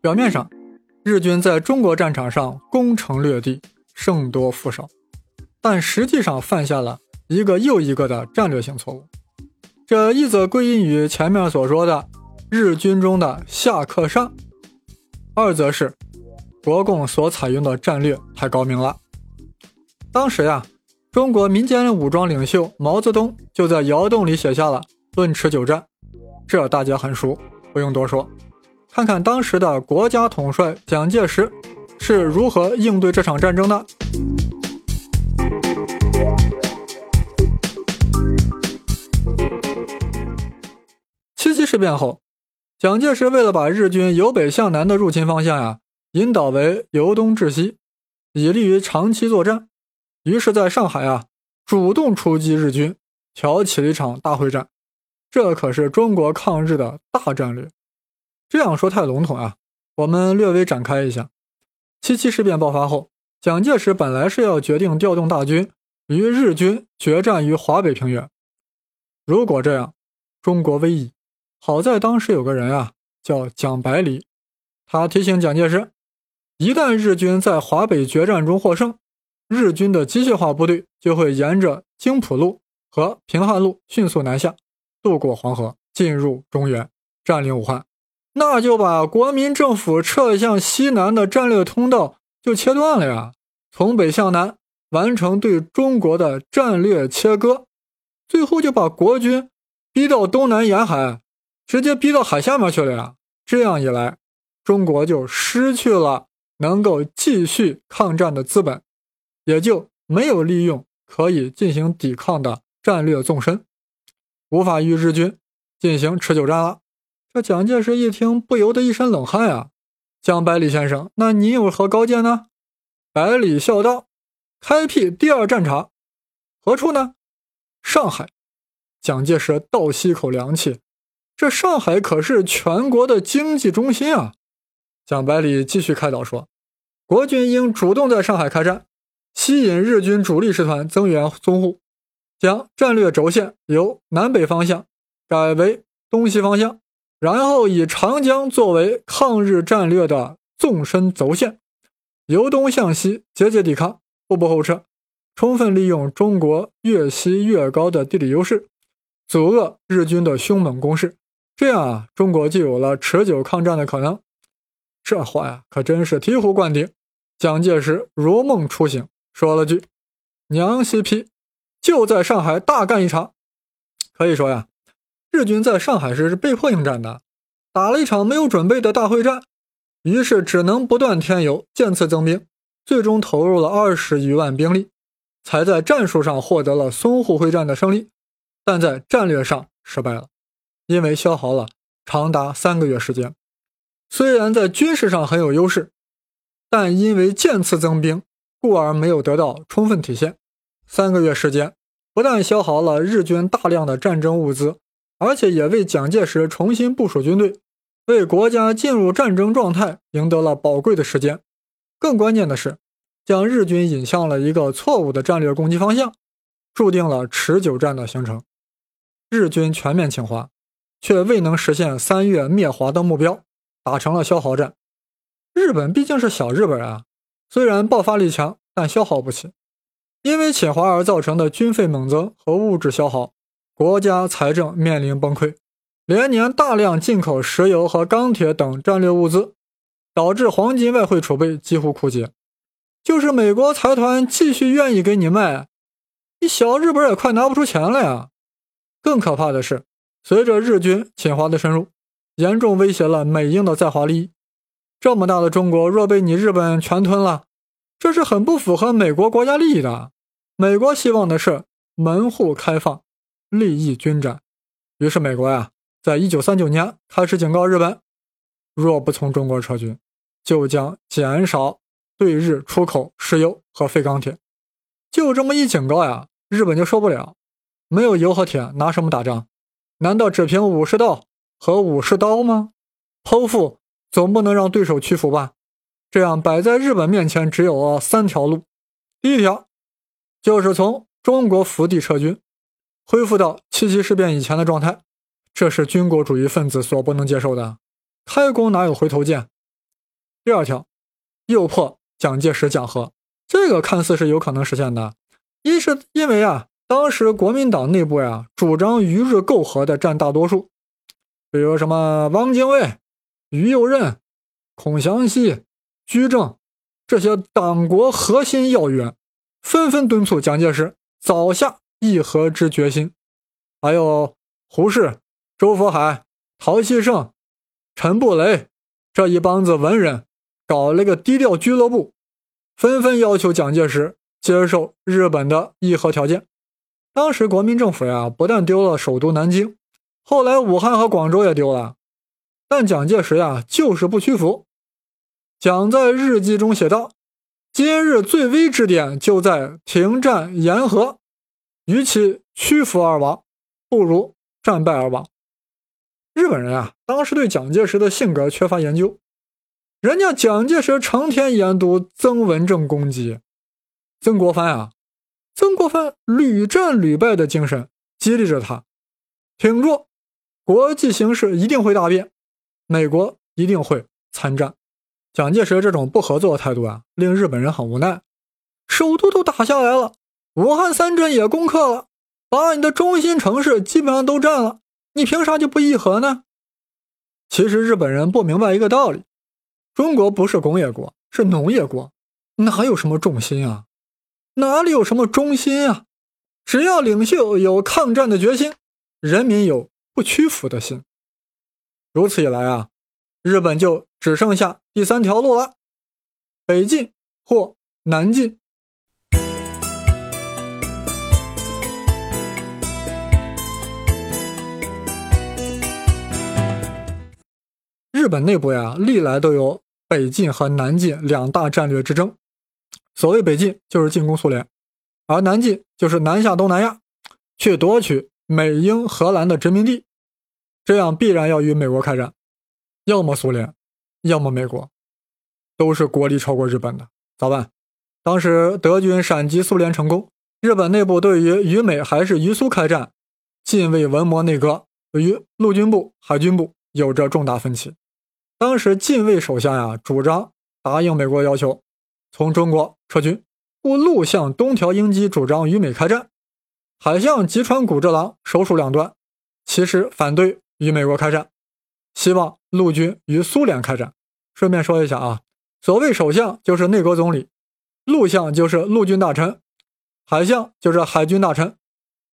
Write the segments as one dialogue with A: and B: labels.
A: 表面上，日军在中国战场上攻城略地，胜多负少，但实际上犯下了一个又一个的战略性错误。这一则归因于前面所说的日军中的下克上，二则是国共所采用的战略太高明了。当时呀，中国民间武装领袖毛泽东就在窑洞里写下了《论持久战》，这大家很熟，不用多说。看看当时的国家统帅蒋介石是如何应对这场战争的。七七事变后，蒋介石为了把日军由北向南的入侵方向呀引导为由东至西，以利于长期作战，于是在上海啊主动出击日军，挑起了一场大会战。这可是中国抗日的大战略。这样说太笼统啊，我们略微展开一下。七七事变爆发后，蒋介石本来是要决定调动大军与日军决战于华北平原。如果这样，中国危矣。好在当时有个人啊，叫蒋百里，他提醒蒋介石，一旦日军在华北决战中获胜，日军的机械化部队就会沿着京浦路和平汉路迅速南下，渡过黄河，进入中原，占领武汉。那就把国民政府撤向西南的战略通道就切断了呀，从北向南完成对中国的战略切割，最后就把国军逼到东南沿海，直接逼到海下面去了呀。这样一来，中国就失去了能够继续抗战的资本，也就没有利用可以进行抵抗的战略纵深，无法与日军进行持久战了。这蒋介石一听，不由得一身冷汗啊！蒋百里先生，那你有何高见呢？百里笑道：“开辟第二战场，何处呢？上海。”蒋介石倒吸一口凉气，这上海可是全国的经济中心啊！蒋百里继续开导说：“国军应主动在上海开战，吸引日军主力师团增援淞沪，将战略轴线由南北方向改为东西方向。”然后以长江作为抗日战略的纵深轴线，由东向西节节抵抗，步步后撤，充分利用中国越西越高的地理优势，阻遏日军的凶猛攻势。这样啊，中国就有了持久抗战的可能。这话呀，可真是醍醐灌顶。蒋介石如梦初醒，说了句：“娘西批，就在上海大干一场。”可以说呀。日军在上海时是被迫应战的，打了一场没有准备的大会战，于是只能不断添油，渐次增兵，最终投入了二十余万兵力，才在战术上获得了淞沪会战的胜利，但在战略上失败了，因为消耗了长达三个月时间。虽然在军事上很有优势，但因为渐次增兵，故而没有得到充分体现。三个月时间，不但消耗了日军大量的战争物资。而且也为蒋介石重新部署军队，为国家进入战争状态赢得了宝贵的时间。更关键的是，将日军引向了一个错误的战略攻击方向，注定了持久战的形成。日军全面侵华，却未能实现三月灭华的目标，打成了消耗战。日本毕竟是小日本啊，虽然爆发力强，但消耗不起。因为侵华而造成的军费猛增和物质消耗。国家财政面临崩溃，连年大量进口石油和钢铁等战略物资，导致黄金外汇储备几乎枯竭。就是美国财团继续愿意给你卖，你小日本也快拿不出钱了呀！更可怕的是，随着日军侵华的深入，严重威胁了美英的在华利益。这么大的中国，若被你日本全吞了，这是很不符合美国国家利益的。美国希望的是门户开放。利益均沾，于是美国呀，在一九三九年开始警告日本，若不从中国撤军，就将减少对日出口石油和废钢铁。就这么一警告呀，日本就受不了，没有油和铁，拿什么打仗？难道只凭武士道和武士刀吗？剖腹总不能让对手屈服吧？这样摆在日本面前只有三条路：第一条，就是从中国腹地撤军。恢复到七七事变以前的状态，这是军国主义分子所不能接受的。开弓哪有回头箭？第二条，诱迫蒋介石讲和，这个看似是有可能实现的。一是因为啊，当时国民党内部呀，主张与日媾和的占大多数，比如什么汪精卫、于右任、孔祥熙、居正这些党国核心要员，纷纷敦促蒋介石早下议和之决心。还有胡适、周佛海、陶希圣、陈布雷这一帮子文人。搞了个低调俱乐部，纷纷要求蒋介石接受日本的议和条件。当时国民政府呀，不但丢了首都南京，后来武汉和广州也丢了。但蒋介石呀，就是不屈服。蒋在日记中写道：“今日最危之点就在停战言和，与其屈服而亡，不如战败而亡。”日本人啊，当时对蒋介石的性格缺乏研究。人家蒋介石成天研读曾文正攻击曾国藩啊，曾国藩屡战屡败的精神激励着他，挺住，国际形势一定会大变，美国一定会参战。蒋介石这种不合作的态度啊，令日本人很无奈。首都都打下来了，武汉三镇也攻克了，把你的中心城市基本上都占了，你凭啥就不议和呢？其实日本人不明白一个道理。中国不是工业国，是农业国，哪有什么重心啊？哪里有什么中心啊？只要领袖有抗战的决心，人民有不屈服的心，如此一来啊，日本就只剩下第三条路了：北进或南进。日本内部呀，历来都有。北进和南进两大战略之争，所谓北进就是进攻苏联，而南进就是南下东南亚，去夺取美英荷兰的殖民地，这样必然要与美国开战，要么苏联，要么美国，都是国力超过日本的，咋办？当时德军闪击苏联成功，日本内部对于与美还是与苏开战，近卫文磨内阁与陆军部、海军部有着重大分歧。当时近卫首相呀，主张答应美国要求，从中国撤军；故陆相东条英机主张与美开战，海相吉川谷治郎首属两端，其实反对与美国开战，希望陆军与苏联开战。顺便说一下啊，所谓首相就是内阁总理，陆相就是陆军大臣，海相就是海军大臣。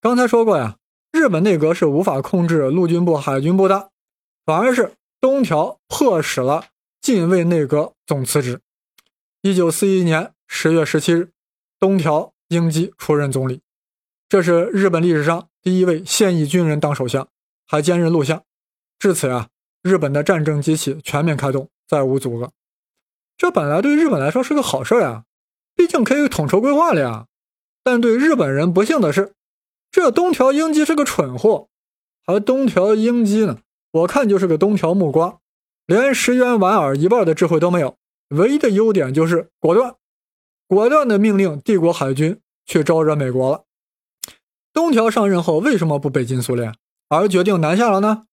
A: 刚才说过呀，日本内阁是无法控制陆军部、海军部的，反而是。东条迫使了近卫内阁总辞职。一九四一年十月十七日，东条英机出任总理，这是日本历史上第一位现役军人当首相，还兼任陆相。至此啊，日本的战争机器全面开动，再无阻隔。这本来对日本来说是个好事呀，毕竟可以统筹规划了呀。但对日本人不幸的是，这东条英机是个蠢货，还东条英机呢。我看就是个东条木瓜，连石原莞尔一半的智慧都没有。唯一的优点就是果断，果断的命令帝国海军去招惹美国了。东条上任后为什么不北进苏联，而决定南下了呢？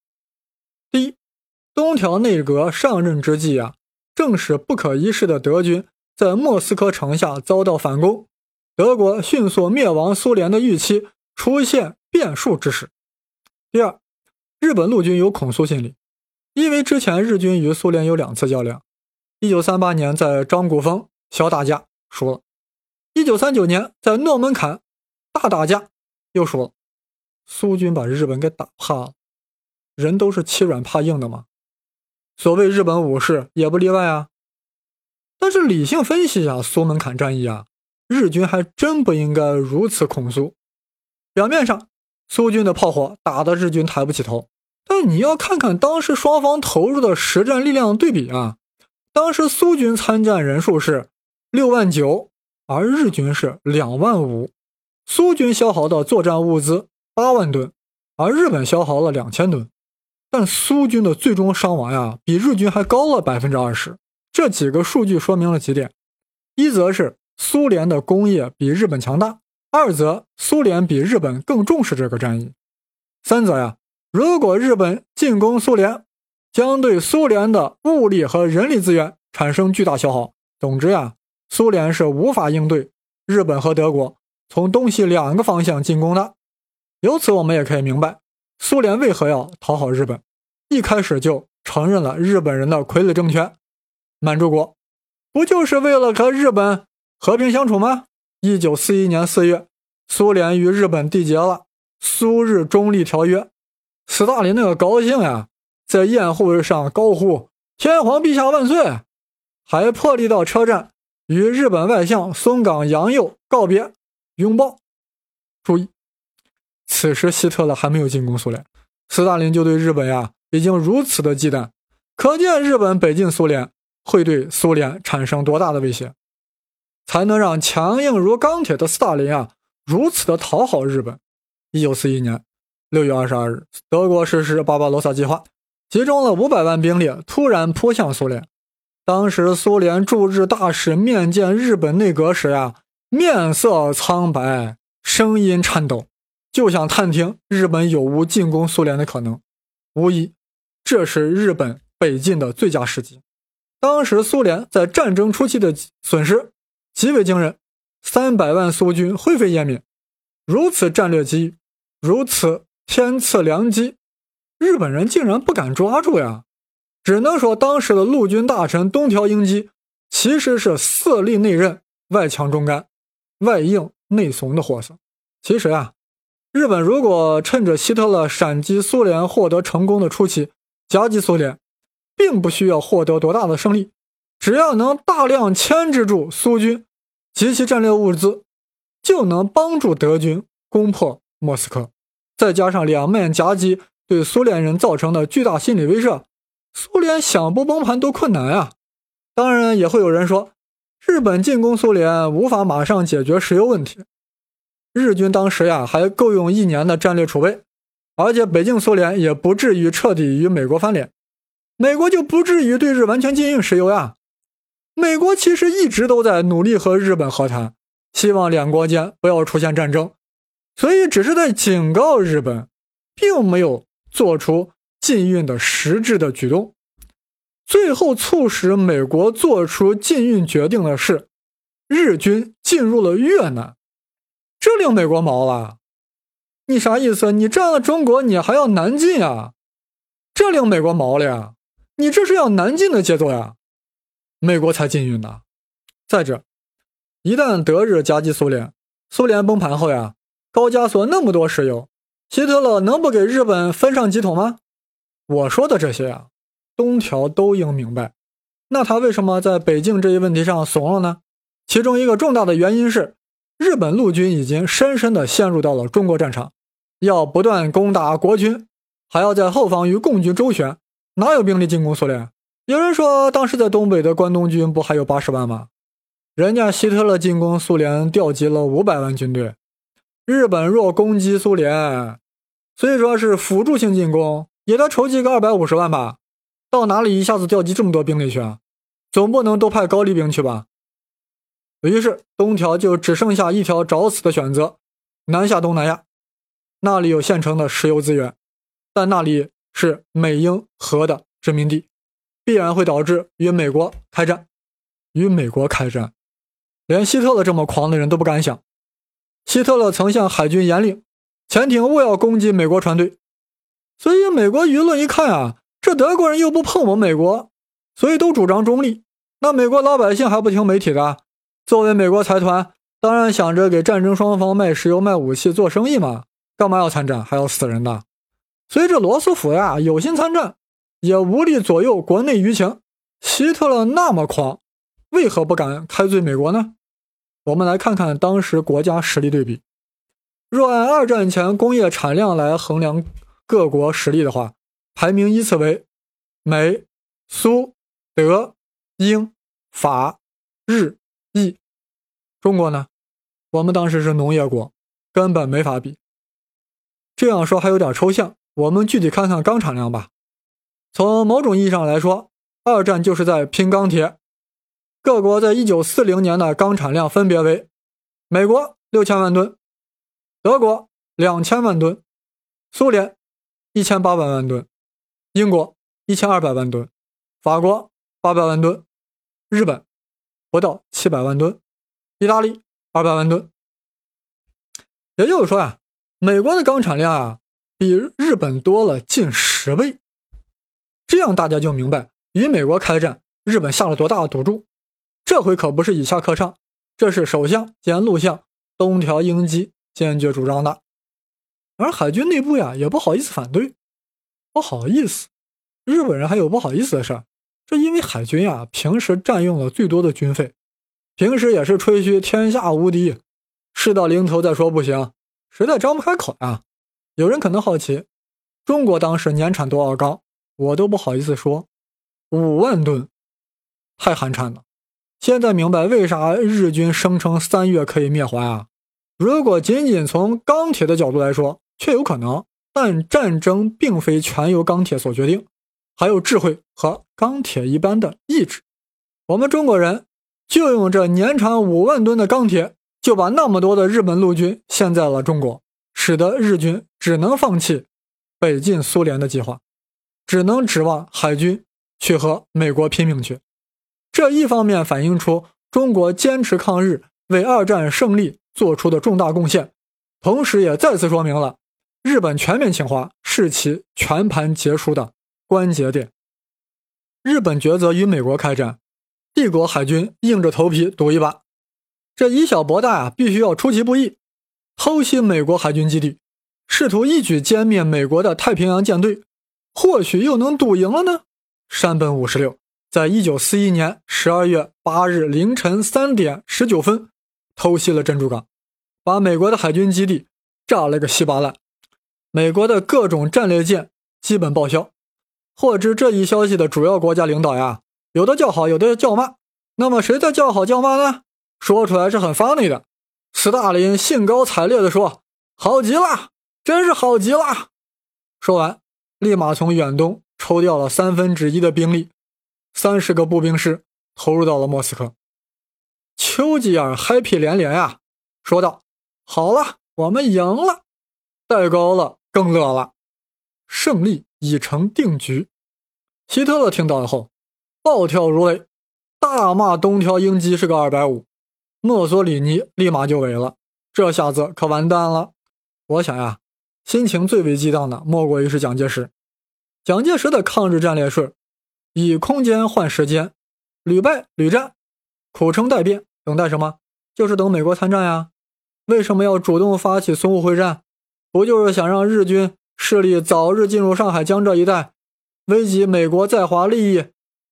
A: 东条内阁上任之际啊，正是不可一世的德军在莫斯科城下遭到反攻，德国迅速灭亡苏联的预期出现变数之时。第二。日本陆军有恐苏心理，因为之前日军与苏联有两次较量，一九三八年在张古峰小打架输了，一九三九年在诺门坎大打架又输了，苏军把日本给打怕了。人都是欺软怕硬的嘛，所谓日本武士也不例外啊。但是理性分析一下苏门坎战役啊，日军还真不应该如此恐苏。表面上。苏军的炮火打得日军抬不起头，但你要看看当时双方投入的实战力量对比啊。当时苏军参战人数是六万九，而日军是两万五。苏军消耗的作战物资八万吨，而日本消耗了两千吨。但苏军的最终伤亡呀，比日军还高了百分之二十。这几个数据说明了几点：一则是苏联的工业比日本强大。二则苏联比日本更重视这个战役。三则呀，如果日本进攻苏联，将对苏联的物力和人力资源产生巨大消耗。总之呀，苏联是无法应对日本和德国从东西两个方向进攻的。由此，我们也可以明白，苏联为何要讨好日本，一开始就承认了日本人的傀儡政权——满洲国，不就是为了和日本和平相处吗？一九四一年四月，苏联与日本缔结了《苏日中立条约》，斯大林那个高兴呀！在宴会上高呼“天皇陛下万岁”，还破例到车站与日本外相松冈洋右告别拥抱。注意，此时希特勒还没有进攻苏联，斯大林就对日本呀已经如此的忌惮，可见日本北进苏联会对苏联产生多大的威胁，才能让强硬如钢铁的斯大林啊如此的讨好日本。一九四一年六月二十二日，德国实施巴巴罗萨计划。集中了五百万兵力，突然扑向苏联。当时苏联驻日大使面见日本内阁时呀，面色苍白，声音颤抖，就想探听日本有无进攻苏联的可能。无疑，这是日本北进的最佳时机。当时苏联在战争初期的损失极为惊人，三百万苏军灰飞烟灭。如此战略机遇，如此天赐良机。日本人竟然不敢抓住呀！只能说当时的陆军大臣东条英机其实是色厉内荏、外强中干、外硬内怂的货色。其实啊，日本如果趁着希特勒闪击苏联获得成功的初期夹击苏联，并不需要获得多大的胜利，只要能大量牵制住苏军及其战略物资，就能帮助德军攻破莫斯科。再加上两面夹击。对苏联人造成的巨大心理威慑，苏联想不崩盘都困难呀。当然，也会有人说，日本进攻苏联无法马上解决石油问题。日军当时呀还够用一年的战略储备，而且北京苏联也不至于彻底与美国翻脸，美国就不至于对日完全禁运石油呀。美国其实一直都在努力和日本和谈，希望两国间不要出现战争，所以只是在警告日本，并没有。做出禁运的实质的举动，最后促使美国做出禁运决定的是，日军进入了越南，这令美国毛了。你啥意思？你占了中国，你还要南进啊？这令美国毛了呀！你这是要南进的节奏呀！美国才禁运呢。再者，一旦德日夹击苏联，苏联崩盘后呀，高加索那么多石油。希特勒能不给日本分上几桶吗？我说的这些啊，东条都应明白。那他为什么在北境这一问题上怂了呢？其中一个重大的原因是，日本陆军已经深深地陷入到了中国战场，要不断攻打国军，还要在后方与共军周旋，哪有兵力进攻苏联？有人说，当时在东北的关东军不还有八十万吗？人家希特勒进攻苏联调集了五百万军队，日本若攻击苏联。所以说是辅助性进攻，也得筹集个二百五十万吧。到哪里一下子调集这么多兵力去啊？总不能都派高丽兵去吧？于是东条就只剩下一条找死的选择：南下东南亚。那里有现成的石油资源，但那里是美英荷的殖民地，必然会导致与美国开战。与美国开战，连希特勒这么狂的人都不敢想。希特勒曾向海军严令。潜艇勿要攻击美国船队，所以美国舆论一看啊，这德国人又不碰我们美国，所以都主张中立。那美国老百姓还不听媒体的？作为美国财团，当然想着给战争双方卖石油、卖武器、做生意嘛。干嘛要参战，还要死人呢？所以这罗斯福呀，有心参战，也无力左右国内舆情。希特勒那么狂，为何不敢开罪美国呢？我们来看看当时国家实力对比。若按二战前工业产量来衡量各国实力的话，排名依次为美、苏、德、英、法、日、意。中国呢？我们当时是农业国，根本没法比。这样说还有点抽象，我们具体看看钢产量吧。从某种意义上来说，二战就是在拼钢铁。各国在一九四零年的钢产量分别为：美国六千万吨。德国两千万吨，苏联一千八百万吨，英国一千二百万吨，法国八百万吨，日本不到七百万吨，意大利二百万吨。也就是说呀，美国的钢产量啊比日本多了近十倍。这样大家就明白，与美国开战，日本下了多大的赌注。这回可不是以下课上，这是首相兼陆相东条英机坚决主张的。而海军内部呀，也不好意思反对。不好意思，日本人还有不好意思的事儿。这因为海军呀，平时占用了最多的军费，平时也是吹嘘天下无敌，事到临头再说不行，实在张不开口呀。有人可能好奇，中国当时年产多少钢？我都不好意思说，五万吨，太寒碜了。现在明白为啥日军声称三月可以灭华啊？如果仅仅从钢铁的角度来说，确有可能。但战争并非全由钢铁所决定，还有智慧和钢铁一般的意志。我们中国人就用这年产五万吨的钢铁，就把那么多的日本陆军陷在了中国，使得日军只能放弃北进苏联的计划。只能指望海军去和美国拼命去，这一方面反映出中国坚持抗日为二战胜利做出的重大贡献，同时也再次说明了日本全面侵华是其全盘结束的关节点。日本抉择与美国开战，帝国海军硬着头皮赌一把，这以小博大啊，必须要出其不意，偷袭美国海军基地，试图一举歼灭美国的太平洋舰队。或许又能赌赢了呢。山本五十六在一九四一年十二月八日凌晨三点十九分偷袭了珍珠港，把美国的海军基地炸了个稀巴烂，美国的各种战列舰基本报销。获知这一消息的主要国家领导呀，有的叫好，有的叫骂。那么谁在叫好叫骂呢？说出来是很 funny 的。斯大林兴高采烈地说：“好极了，真是好极了。”说完。立马从远东抽调了三分之一的兵力，三十个步兵师投入到了莫斯科。丘吉尔 happy 连连呀，说道：“好了，我们赢了。”戴高乐更乐了，胜利已成定局。希特勒听到以后，暴跳如雷，大骂东条英机是个二百五。墨索里尼立马就萎了，这下子可完蛋了。我想呀。心情最为激荡的，莫过于是蒋介石。蒋介石的抗日战略是：以空间换时间，屡败屡战，苦撑待变。等待什么？就是等美国参战呀。为什么要主动发起淞沪会战？不就是想让日军势力早日进入上海、江浙一带，危及美国在华利益，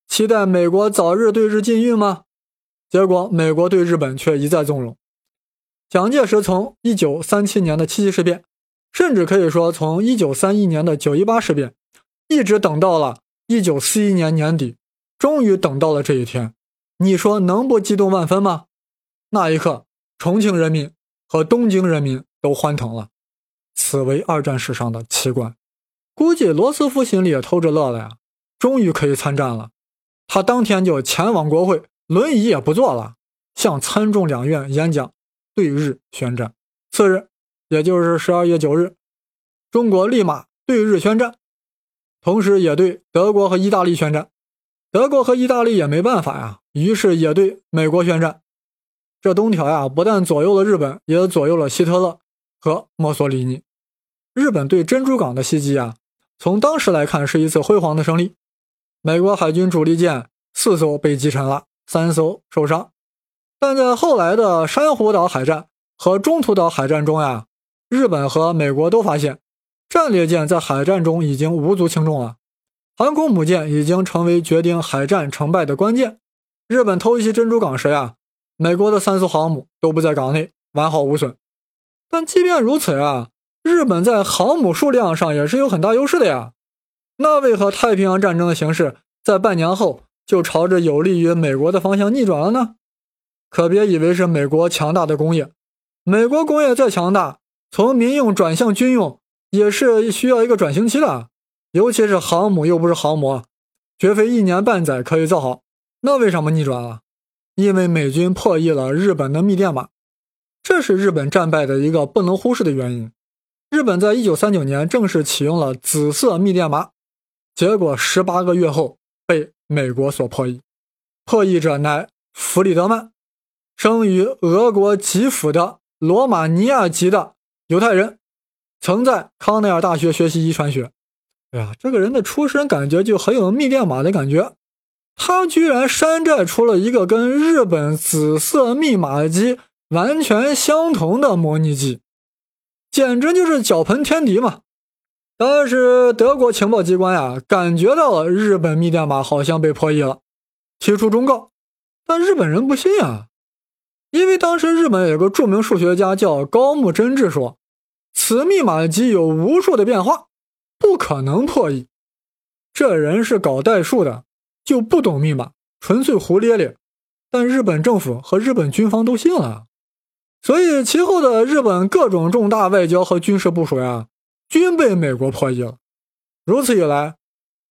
A: 期待美国早日对日禁运吗？结果，美国对日本却一再纵容。蒋介石从1937年的七七事变。甚至可以说，从一九三一年的九一八事变，一直等到了一九四一年年底，终于等到了这一天。你说能不激动万分吗？那一刻，重庆人民和东京人民都欢腾了。此为二战史上的奇观。估计罗斯福心里也偷着乐了呀，终于可以参战了。他当天就前往国会，轮椅也不坐了，向参众两院演讲，对日宣战。次日。也就是十二月九日，中国立马对日宣战，同时也对德国和意大利宣战。德国和意大利也没办法呀，于是也对美国宣战。这东条呀，不但左右了日本，也左右了希特勒和墨索里尼。日本对珍珠港的袭击啊，从当时来看是一次辉煌的胜利。美国海军主力舰四艘被击沉了，三艘受伤。但在后来的珊瑚岛海战和中途岛海战中呀。日本和美国都发现，战列舰在海战中已经无足轻重了，航空母舰已经成为决定海战成败的关键。日本偷袭珍珠港时呀，美国的三艘航母都不在港内，完好无损。但即便如此呀，日本在航母数量上也是有很大优势的呀。那为何太平洋战争的形势在半年后就朝着有利于美国的方向逆转了呢？可别以为是美国强大的工业，美国工业再强大。从民用转向军用也是需要一个转型期的，尤其是航母又不是航母，绝非一年半载可以造好。那为什么逆转了？因为美军破译了日本的密电码，这是日本战败的一个不能忽视的原因。日本在一九三九年正式启用了紫色密电码，结果十八个月后被美国所破译，破译者乃弗里德曼，生于俄国基辅的罗马尼亚籍的犹太人，曾在康奈尔大学学习遗传学。哎呀，这个人的出身感觉就很有密电码的感觉，他居然山寨出了一个跟日本紫色密码机完全相同的模拟机，简直就是脚盆天敌嘛！但是德国情报机关呀，感觉到了日本密电码好像被破译了，提出忠告，但日本人不信啊，因为当时日本有个著名数学家叫高木真治说，此密码机有无数的变化，不可能破译。这人是搞代数的，就不懂密码，纯粹胡咧咧。但日本政府和日本军方都信了，所以其后的日本各种重大外交和军事部署呀。均被美国破译了。如此一来，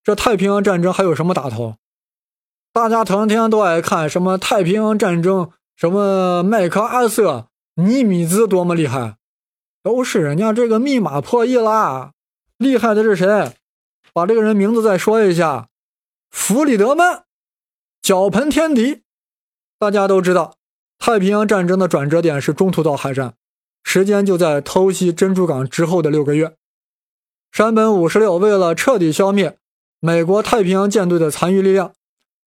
A: 这太平洋战争还有什么打头？大家成天都爱看什么太平洋战争，什么麦克阿瑟、尼米兹多么厉害，都是人家这个密码破译啦。厉害的是谁？把这个人名字再说一下：弗里德曼，脚盆天敌。大家都知道，太平洋战争的转折点是中途岛海战，时间就在偷袭珍珠港之后的六个月。山本五十六为了彻底消灭美国太平洋舰队的残余力量，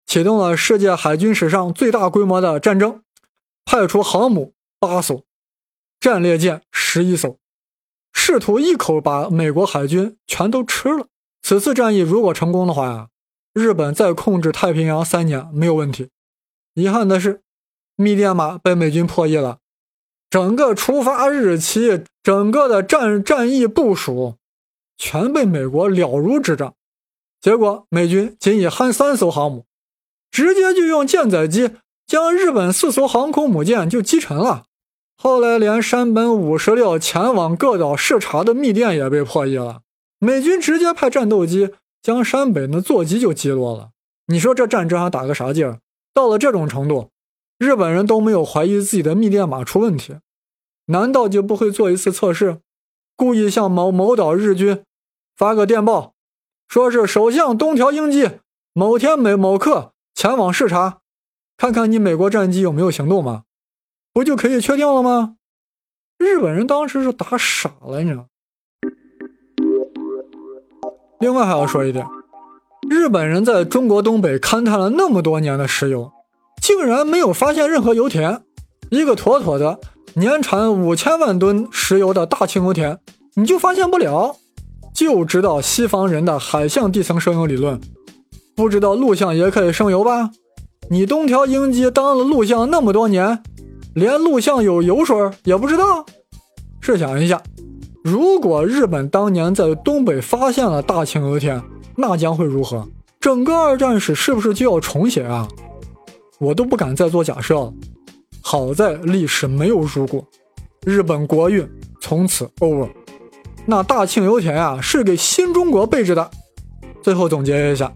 A: 启动了世界海军史上最大规模的战争，派出航母八艘，战列舰十一艘，试图一口把美国海军全都吃了。此次战役如果成功的话呀，日本再控制太平洋三年没有问题。遗憾的是，密电码被美军破译了，整个出发日期、整个的战战役部署。全被美国了如指掌，结果美军仅以憨三艘航母，直接就用舰载机将日本四艘航空母舰就击沉了。后来连山本五十六前往各岛视察的密电也被破译了，美军直接派战斗机将山本的座机就击落了。你说这战争还打个啥劲儿？到了这种程度，日本人都没有怀疑自己的密电码出问题，难道就不会做一次测试，故意向某某岛日军？发个电报，说是首相东条英机某天某某刻前往视察，看看你美国战机有没有行动吗？不就可以确定了吗？日本人当时是打傻了，你知道。另外还要说一点，日本人在中国东北勘探了那么多年的石油，竟然没有发现任何油田，一个妥妥的年产五千万吨石油的大庆油田，你就发现不了。就知道西方人的海象地层生油理论，不知道陆相也可以生油吧？你东条英机当了陆相那么多年，连陆相有油水也不知道？试想一下，如果日本当年在东北发现了大庆油田，那将会如何？整个二战史是不是就要重写啊？我都不敢再做假设了。好在历史没有如果，日本国运从此 over。那大庆油田啊，是给新中国备着的。最后总结一下，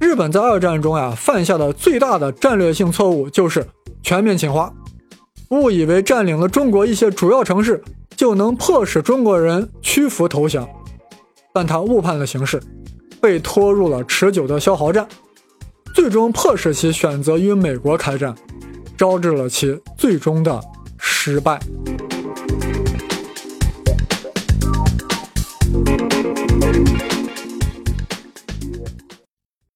A: 日本在二战中呀犯下的最大的战略性错误就是全面侵华，误以为占领了中国一些主要城市就能迫使中国人屈服投降，但他误判了形势，被拖入了持久的消耗战，最终迫使其选择与美国开战，招致了其最终的失败。